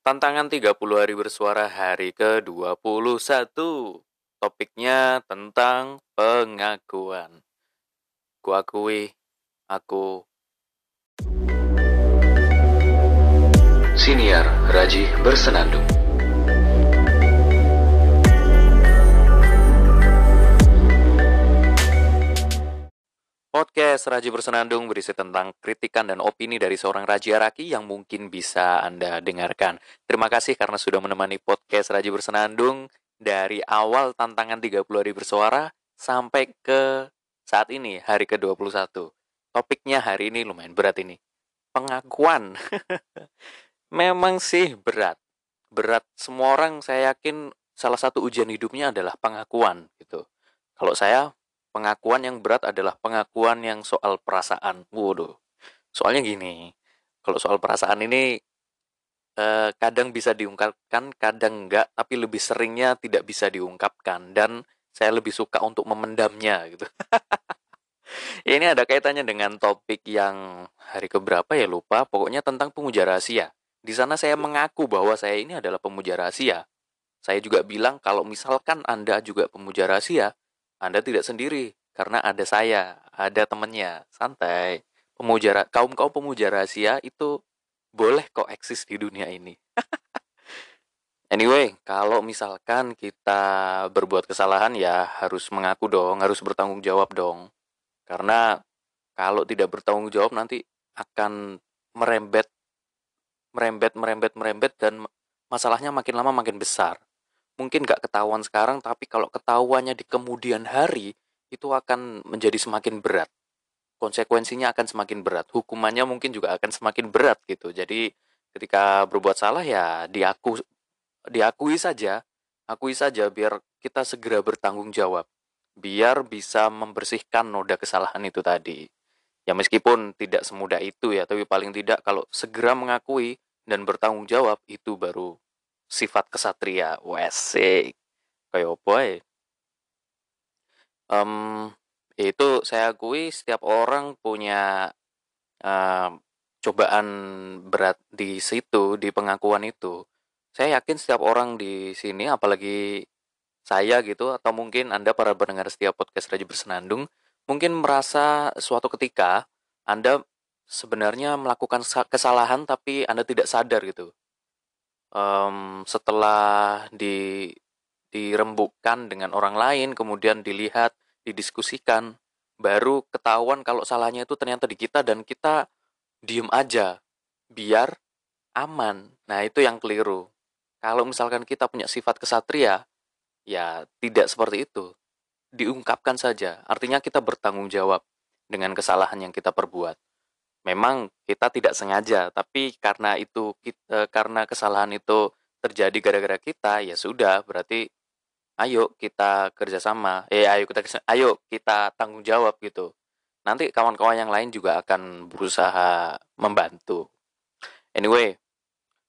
Tantangan 30 hari bersuara hari ke-21. Topiknya tentang pengakuan. Ku akui, aku Siniar Raji Bersenandung Podcast Raji Bersenandung berisi tentang kritikan dan opini dari seorang Raji Araki yang mungkin bisa Anda dengarkan. Terima kasih karena sudah menemani podcast Raji Bersenandung dari awal tantangan 30 hari bersuara sampai ke saat ini, hari ke-21. Topiknya hari ini lumayan berat ini. Pengakuan. Memang sih berat. Berat. Semua orang saya yakin salah satu ujian hidupnya adalah pengakuan gitu. Kalau saya pengakuan yang berat adalah pengakuan yang soal perasaan. Waduh. Soalnya gini, kalau soal perasaan ini eh, kadang bisa diungkapkan, kadang enggak, tapi lebih seringnya tidak bisa diungkapkan dan saya lebih suka untuk memendamnya gitu. ini ada kaitannya dengan topik yang hari keberapa ya lupa, pokoknya tentang pemuja rahasia. Di sana saya mengaku bahwa saya ini adalah pemuja rahasia. Saya juga bilang kalau misalkan Anda juga pemuja rahasia, anda tidak sendiri karena ada saya, ada temennya. Santai. Pemuja kaum kaum pemuja rahasia itu boleh kok eksis di dunia ini. anyway, kalau misalkan kita berbuat kesalahan ya harus mengaku dong, harus bertanggung jawab dong. Karena kalau tidak bertanggung jawab nanti akan merembet merembet merembet merembet dan masalahnya makin lama makin besar mungkin nggak ketahuan sekarang, tapi kalau ketahuannya di kemudian hari, itu akan menjadi semakin berat. Konsekuensinya akan semakin berat. Hukumannya mungkin juga akan semakin berat gitu. Jadi ketika berbuat salah ya diaku diakui saja, akui saja biar kita segera bertanggung jawab. Biar bisa membersihkan noda kesalahan itu tadi. Ya meskipun tidak semudah itu ya, tapi paling tidak kalau segera mengakui dan bertanggung jawab itu baru sifat kesatria wesik kayak apa ya? Um, itu saya akui setiap orang punya uh, cobaan berat di situ di pengakuan itu. Saya yakin setiap orang di sini apalagi saya gitu atau mungkin anda para pendengar setiap podcast Raja Bersenandung mungkin merasa suatu ketika anda sebenarnya melakukan kesalahan tapi anda tidak sadar gitu um, setelah di dirembukkan dengan orang lain, kemudian dilihat, didiskusikan, baru ketahuan kalau salahnya itu ternyata di kita dan kita diem aja, biar aman. Nah itu yang keliru. Kalau misalkan kita punya sifat kesatria, ya tidak seperti itu. Diungkapkan saja, artinya kita bertanggung jawab dengan kesalahan yang kita perbuat memang kita tidak sengaja, tapi karena itu kita, karena kesalahan itu terjadi gara-gara kita, ya sudah, berarti ayo kita kerjasama, eh ayo kita ayo kita tanggung jawab gitu. Nanti kawan-kawan yang lain juga akan berusaha membantu. Anyway,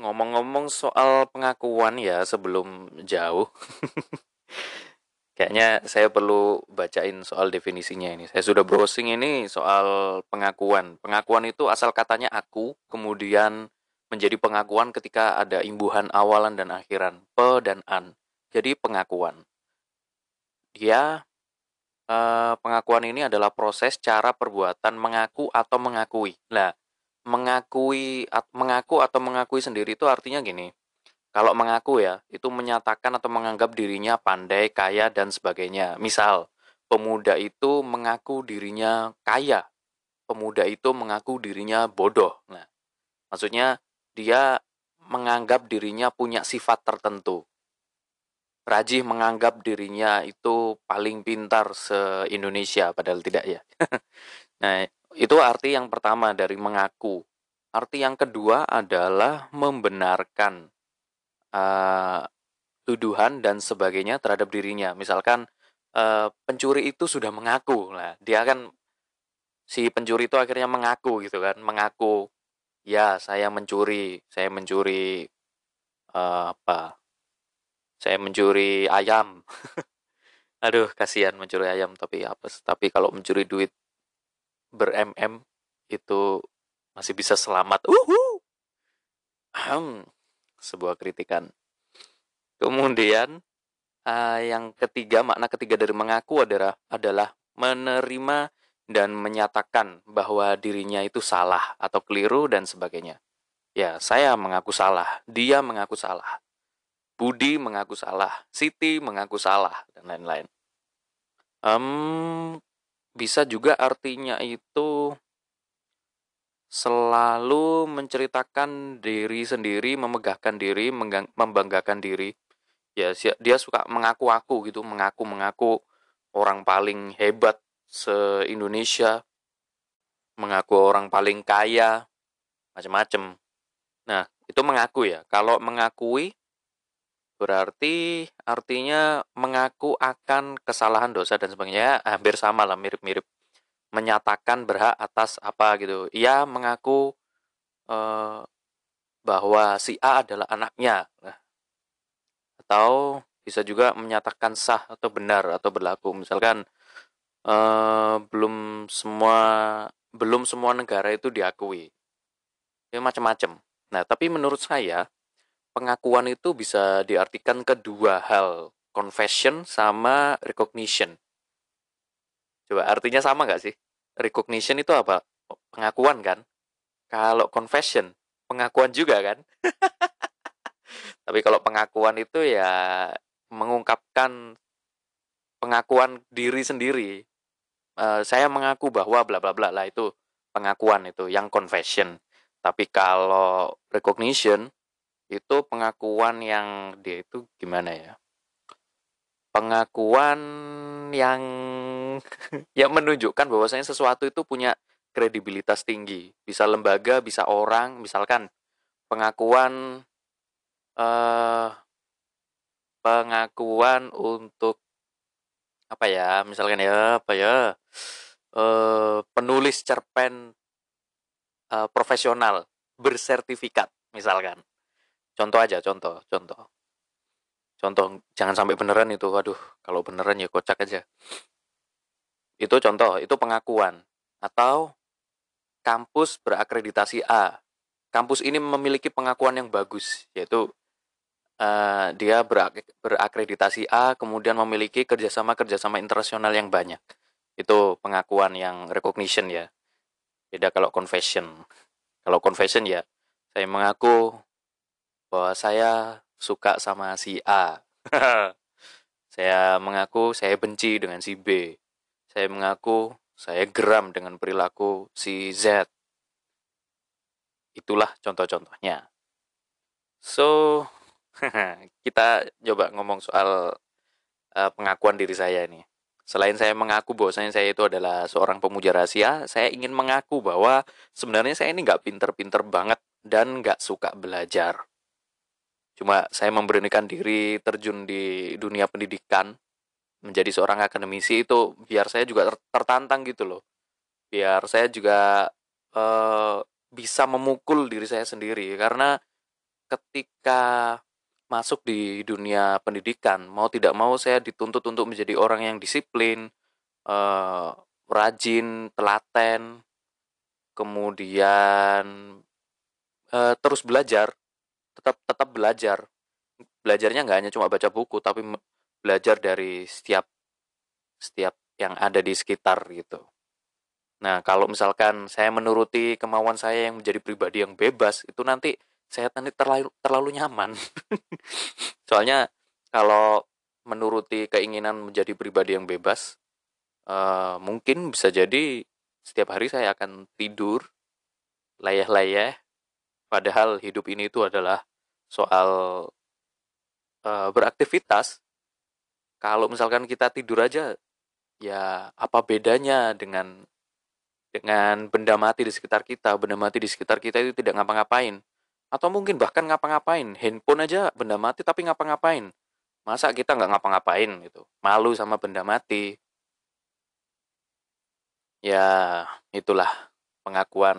ngomong-ngomong soal pengakuan ya sebelum jauh. Kayaknya saya perlu bacain soal definisinya ini. Saya sudah browsing ini soal pengakuan. Pengakuan itu asal katanya aku, kemudian menjadi pengakuan ketika ada imbuhan awalan dan akhiran, pe dan an. Jadi pengakuan. Dia eh, pengakuan ini adalah proses cara perbuatan mengaku atau mengakui. Nah, mengakui mengaku atau mengakui sendiri itu artinya gini kalau mengaku ya, itu menyatakan atau menganggap dirinya pandai, kaya, dan sebagainya. Misal, pemuda itu mengaku dirinya kaya. Pemuda itu mengaku dirinya bodoh. Nah, maksudnya dia menganggap dirinya punya sifat tertentu. Rajih menganggap dirinya itu paling pintar se-Indonesia, padahal tidak ya. nah, itu arti yang pertama dari mengaku. Arti yang kedua adalah membenarkan uh, tuduhan dan sebagainya terhadap dirinya. Misalkan uh, pencuri itu sudah mengaku, lah dia kan si pencuri itu akhirnya mengaku gitu kan, mengaku ya saya mencuri, saya mencuri uh, apa? Saya mencuri ayam. Aduh, kasihan mencuri ayam tapi apa? Tapi kalau mencuri duit ber MM itu masih bisa selamat. Uhu. Hmm sebuah kritikan. Kemudian uh, yang ketiga, makna ketiga dari mengaku adalah adalah menerima dan menyatakan bahwa dirinya itu salah atau keliru dan sebagainya. Ya, saya mengaku salah, dia mengaku salah. Budi mengaku salah, Siti mengaku salah dan lain-lain. Um, bisa juga artinya itu selalu menceritakan diri sendiri, memegahkan diri, membanggakan diri. Ya, dia suka mengaku-aku gitu, mengaku-mengaku orang paling hebat se-Indonesia, mengaku orang paling kaya, macam-macam. Nah, itu mengaku ya. Kalau mengakui berarti artinya mengaku akan kesalahan dosa dan sebagainya hampir sama lah mirip-mirip menyatakan berhak atas apa gitu. Ia mengaku uh, bahwa si A adalah anaknya. Nah, atau bisa juga menyatakan sah atau benar atau berlaku. Misalkan uh, belum semua belum semua negara itu diakui. Ya macam-macam. Nah, tapi menurut saya pengakuan itu bisa diartikan kedua hal, confession sama recognition. Coba artinya sama nggak sih? Recognition itu apa? Pengakuan kan? Kalau confession, pengakuan juga kan? Tapi kalau pengakuan itu ya mengungkapkan pengakuan diri sendiri. Uh, saya mengaku bahwa bla bla bla lah itu pengakuan itu yang confession. Tapi kalau recognition itu pengakuan yang dia itu gimana ya? Pengakuan yang yang menunjukkan bahwasanya sesuatu itu punya kredibilitas tinggi. Bisa lembaga, bisa orang, misalkan pengakuan eh pengakuan untuk apa ya, misalkan ya apa ya eh penulis cerpen eh, profesional bersertifikat misalkan. Contoh aja, contoh, contoh. Contoh, jangan sampai beneran itu. Waduh, kalau beneran ya kocak aja. Itu contoh, itu pengakuan. Atau kampus berakreditasi A. Kampus ini memiliki pengakuan yang bagus, yaitu uh, dia berak berakreditasi A, kemudian memiliki kerjasama-kerjasama internasional yang banyak. Itu pengakuan yang recognition ya. Beda kalau confession. Kalau confession ya, saya mengaku bahwa saya suka sama si A. saya mengaku saya benci dengan si B. Saya mengaku saya geram dengan perilaku si Z. Itulah contoh-contohnya. So, kita coba ngomong soal uh, pengakuan diri saya ini. Selain saya mengaku bahwasanya saya itu adalah seorang pemuja rahasia, saya ingin mengaku bahwa sebenarnya saya ini nggak pinter-pinter banget dan nggak suka belajar. Cuma saya memberanikan diri terjun di dunia pendidikan menjadi seorang akademisi itu biar saya juga tertantang gitu loh. Biar saya juga uh, bisa memukul diri saya sendiri. Karena ketika masuk di dunia pendidikan mau tidak mau saya dituntut untuk menjadi orang yang disiplin uh, rajin telaten kemudian uh, terus belajar tetap tetap belajar belajarnya nggak hanya cuma baca buku tapi belajar dari setiap setiap yang ada di sekitar gitu. Nah, kalau misalkan saya menuruti kemauan saya yang menjadi pribadi yang bebas, itu nanti saya nanti terlalu terlalu nyaman. Soalnya kalau menuruti keinginan menjadi pribadi yang bebas, uh, mungkin bisa jadi setiap hari saya akan tidur layah-layah, padahal hidup ini itu adalah soal uh, beraktivitas. Kalau misalkan kita tidur aja ya apa bedanya dengan dengan benda mati di sekitar kita? Benda mati di sekitar kita itu tidak ngapa-ngapain. Atau mungkin bahkan ngapa-ngapain. Handphone aja benda mati tapi ngapa-ngapain. Masa kita nggak ngapa-ngapain gitu? Malu sama benda mati. Ya itulah pengakuan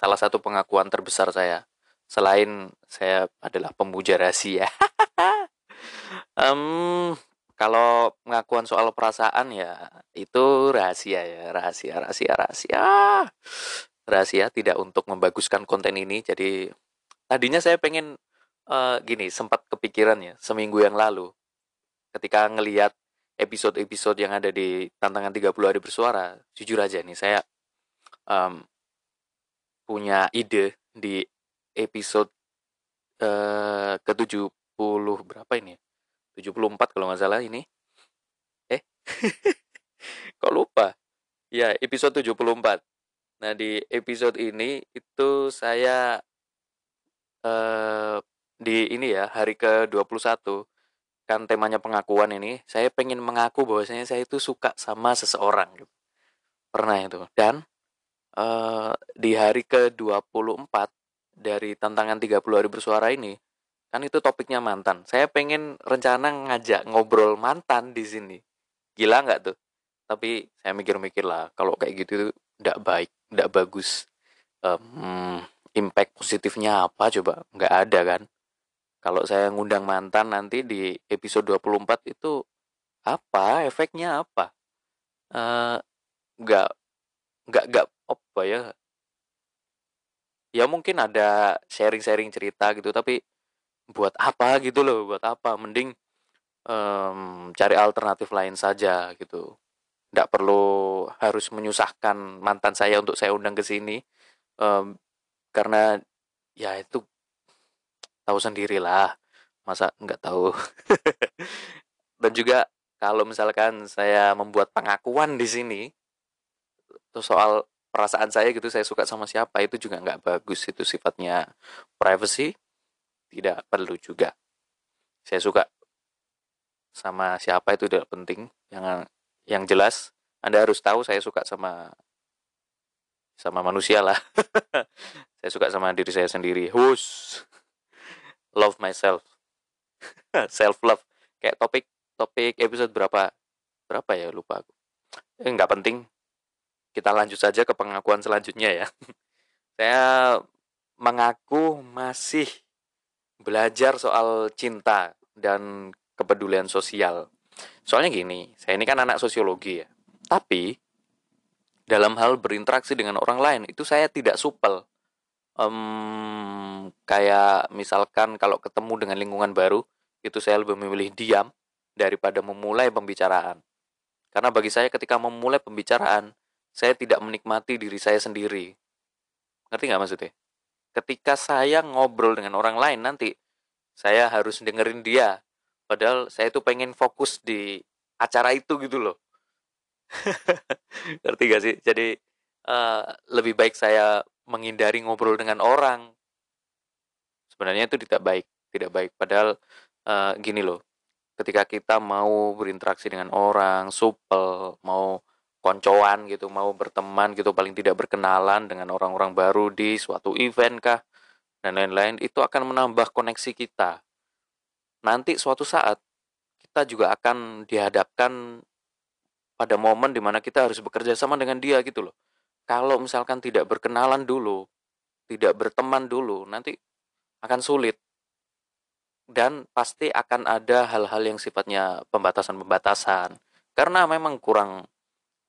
salah satu pengakuan terbesar saya selain saya adalah pemuja rahasia um, kalau pengakuan soal perasaan ya itu rahasia ya, rahasia, rahasia, rahasia. Rahasia tidak untuk membaguskan konten ini. Jadi tadinya saya pengen eh, gini sempat kepikiran ya seminggu yang lalu ketika ngelihat episode-episode yang ada di tantangan 30 hari bersuara jujur aja nih saya em, punya ide di episode eh, ke-70 berapa ini ya? 74 kalau nggak salah ini. Eh kok lupa? Ya episode 74 nah di episode ini itu saya eh di ini ya hari ke-21 kan temanya pengakuan ini saya pengen mengaku bahwasanya saya itu suka sama seseorang gitu. pernah itu. Dan eh di hari ke-24 dari tantangan 30 hari bersuara ini kan itu topiknya mantan. Saya pengen rencana ngajak ngobrol mantan di sini. Gila nggak tuh? Tapi saya mikir-mikir lah kalau kayak gitu tuh nggak baik nggak bagus. Em, impact positifnya apa coba? Nggak ada kan? Kalau saya ngundang mantan nanti di episode 24 itu apa? Efeknya apa? Eh, nggak nggak nggak apa ya ya mungkin ada sharing-sharing cerita gitu tapi buat apa gitu loh buat apa? Mending em, cari alternatif lain saja gitu. Nggak perlu harus menyusahkan mantan saya untuk saya undang ke sini Em, karena ya itu tahu sendirilah. Masa nggak tahu? Dan juga kalau misalkan saya membuat pengakuan di sini itu soal perasaan saya gitu saya suka sama siapa itu juga nggak bagus itu sifatnya privacy tidak perlu juga. Saya suka sama siapa itu tidak penting yang yang jelas. Anda harus tahu saya suka sama sama manusia lah. Saya suka sama diri saya sendiri. Hus love myself. Self love kayak topik topik episode berapa berapa ya lupa aku. Eh, nggak penting kita lanjut saja ke pengakuan selanjutnya ya. Saya mengaku masih belajar soal cinta dan kepedulian sosial. Soalnya gini saya ini kan anak sosiologi ya. Tapi dalam hal berinteraksi dengan orang lain itu saya tidak supel. Em, kayak misalkan kalau ketemu dengan lingkungan baru itu saya lebih memilih diam daripada memulai pembicaraan. Karena bagi saya ketika memulai pembicaraan saya tidak menikmati diri saya sendiri. Ngerti nggak maksudnya? Ketika saya ngobrol dengan orang lain nanti saya harus dengerin dia. Padahal saya tuh pengen fokus di acara itu gitu loh. Ngerti gak sih? Jadi eh, lebih baik saya menghindari ngobrol dengan orang. Sebenarnya itu tidak baik tidak baik. Padahal eh, gini loh. Ketika kita mau berinteraksi dengan orang supel mau koncoan gitu mau berteman gitu paling tidak berkenalan dengan orang-orang baru di suatu event kah dan lain-lain itu akan menambah koneksi kita. Nanti suatu saat kita juga akan dihadapkan pada momen di mana kita harus bekerja sama dengan dia gitu loh. Kalau misalkan tidak berkenalan dulu tidak berteman dulu nanti akan sulit. Dan pasti akan ada hal-hal yang sifatnya pembatasan-pembatasan. Karena memang kurang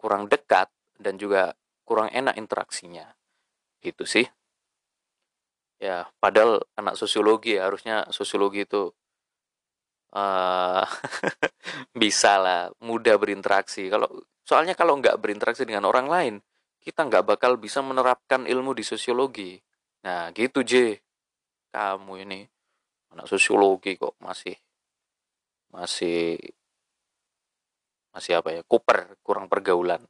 kurang dekat dan juga kurang enak interaksinya. Gitu sih. Ya padahal anak sosiologi ya, harusnya sosiologi itu eh bisa lah mudah berinteraksi. Kalau soalnya kalau nggak berinteraksi dengan orang lain kita nggak bakal bisa menerapkan ilmu di sosiologi. Nah gitu J. Kamu ini anak sosiologi kok masih masih masih apa ya? Kuper kurang pergaulan.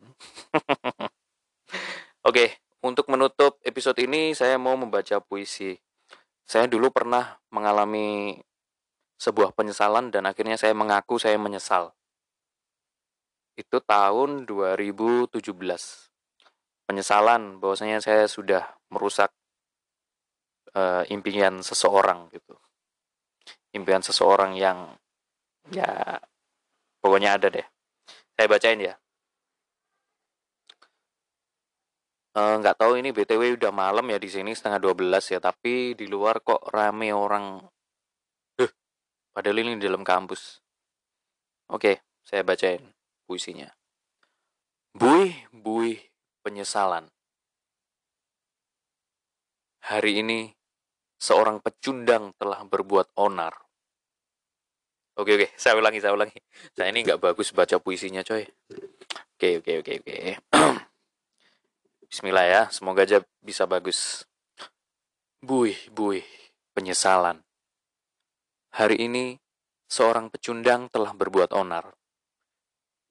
Oke untuk menutup episode ini saya mau membaca puisi. Saya dulu pernah mengalami sebuah penyesalan dan akhirnya saya mengaku saya menyesal. Itu tahun 2017 penyesalan bahwasanya saya sudah merusak eh, impian seseorang gitu. Impian seseorang yang ya pokoknya ada deh saya bacain ya. Eh, nggak tahu ini btw udah malam ya di sini setengah 12 ya tapi di luar kok rame orang. Huh, padahal ini di dalam kampus. Oke saya bacain puisinya. Buih buih penyesalan. Hari ini seorang pecundang telah berbuat onar. Oke oke, saya ulangi, saya ulangi. Saya ini nggak bagus baca puisinya, coy. Oke oke oke oke. Bismillah ya, semoga aja bisa bagus. Buih, buih, penyesalan. Hari ini, seorang pecundang telah berbuat onar.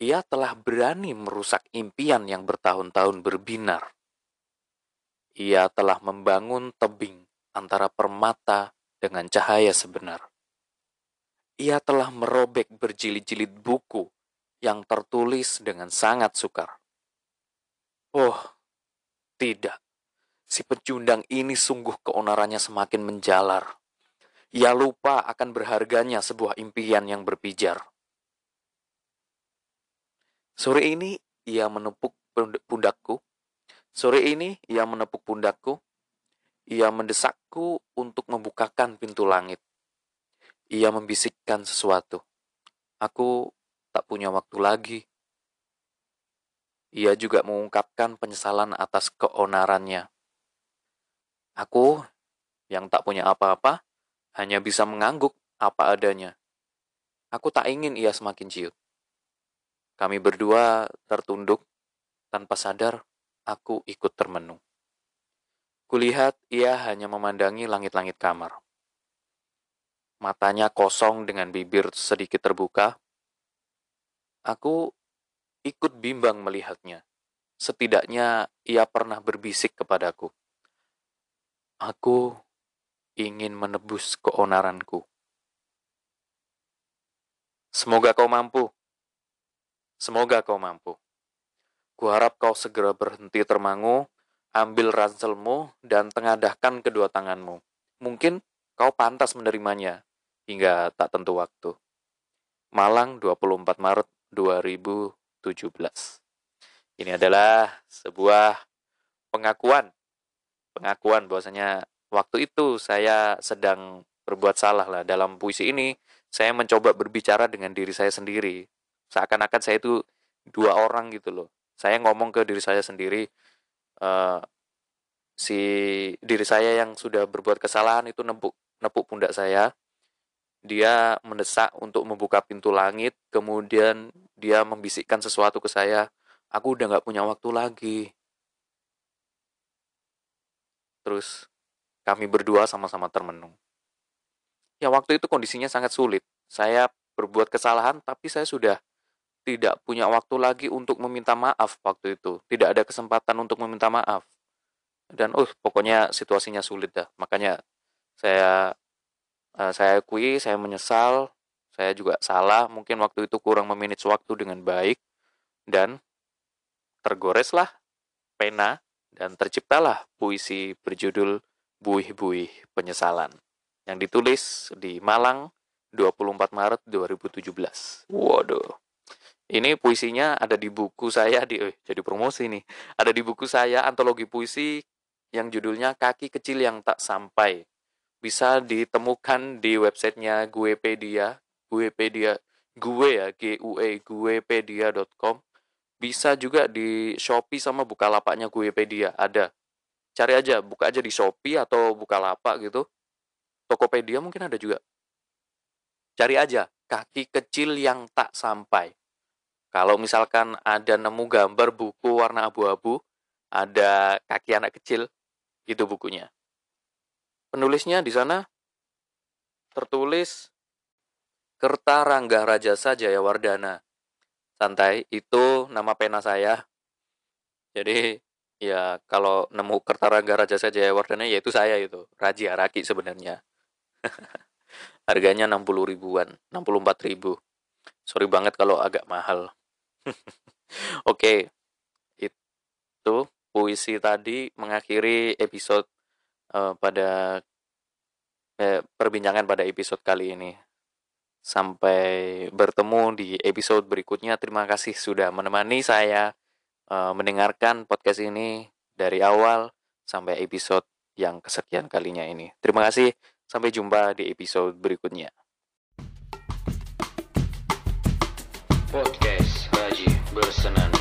Ia telah berani merusak impian yang bertahun-tahun berbinar. Ia telah membangun tebing antara permata dengan cahaya sebenar ia telah merobek berjilid-jilid buku yang tertulis dengan sangat sukar. Oh, tidak. Si pecundang ini sungguh keonarannya semakin menjalar. Ia lupa akan berharganya sebuah impian yang berpijar. Sore ini ia menepuk pundakku. Sore ini ia menepuk pundakku. Ia mendesakku untuk membukakan pintu langit. Ia membisikkan sesuatu. Aku tak punya waktu lagi. Ia juga mengungkapkan penyesalan atas keonarannya. Aku yang tak punya apa-apa hanya bisa mengangguk apa adanya. Aku tak ingin ia semakin ciut. Kami berdua tertunduk, tanpa sadar aku ikut termenung. Kulihat ia hanya memandangi langit-langit kamar matanya kosong dengan bibir sedikit terbuka. Aku ikut bimbang melihatnya. Setidaknya ia pernah berbisik kepadaku. Aku ingin menebus keonaranku. Semoga kau mampu. Semoga kau mampu. Kuharap kau segera berhenti termangu, ambil ranselmu, dan tengadahkan kedua tanganmu. Mungkin kau pantas menerimanya, hingga tak tentu waktu. Malang 24 Maret 2017. Ini adalah sebuah pengakuan. Pengakuan bahwasanya waktu itu saya sedang berbuat salah lah dalam puisi ini. Saya mencoba berbicara dengan diri saya sendiri. Seakan-akan saya itu dua orang gitu loh. Saya ngomong ke diri saya sendiri, uh, si diri saya yang sudah berbuat kesalahan itu nepuk nepuk pundak saya dia mendesak untuk membuka pintu langit, kemudian dia membisikkan sesuatu ke saya, aku udah gak punya waktu lagi. Terus kami berdua sama-sama termenung. Ya waktu itu kondisinya sangat sulit. Saya berbuat kesalahan, tapi saya sudah tidak punya waktu lagi untuk meminta maaf waktu itu. Tidak ada kesempatan untuk meminta maaf. Dan uh, pokoknya situasinya sulit dah. Makanya saya uh, saya akui saya menyesal saya juga salah mungkin waktu itu kurang memanage waktu dengan baik dan tergoreslah pena dan terciptalah puisi berjudul Buih-buih Penyesalan yang ditulis di Malang 24 Maret 2017. Waduh. Ini puisinya ada di buku saya di eh, jadi promosi nih. Ada di buku saya antologi puisi yang judulnya Kaki Kecil yang Tak Sampai bisa ditemukan di websitenya Guepedia, Guepedia, gue ya, G U E, guepedia.com. Bisa juga di Shopee sama Bukalapaknya Guepedia, ada. Cari aja, buka aja di Shopee atau Bukalapak gitu. Tokopedia mungkin ada juga. Cari aja, kaki kecil yang tak sampai. Kalau misalkan ada nemu gambar buku warna abu-abu, ada kaki anak kecil, itu bukunya. Penulisnya di sana tertulis Kertarangga Raja saja ya Wardana. Santai, itu nama pena saya. Jadi ya kalau nemu Kertarangga Raja saja ya Wardana ya itu saya itu, Raji Araki sebenarnya. Harganya 60 ribuan, 64 ribu. Sorry banget kalau agak mahal. Oke, okay. itu puisi tadi mengakhiri episode uh, pada eh, perbincangan pada episode kali ini. Sampai bertemu di episode berikutnya. Terima kasih sudah menemani saya uh, mendengarkan podcast ini dari awal sampai episode yang kesekian kalinya ini. Terima kasih. Sampai jumpa di episode berikutnya. Podcast Haji Bersenandung.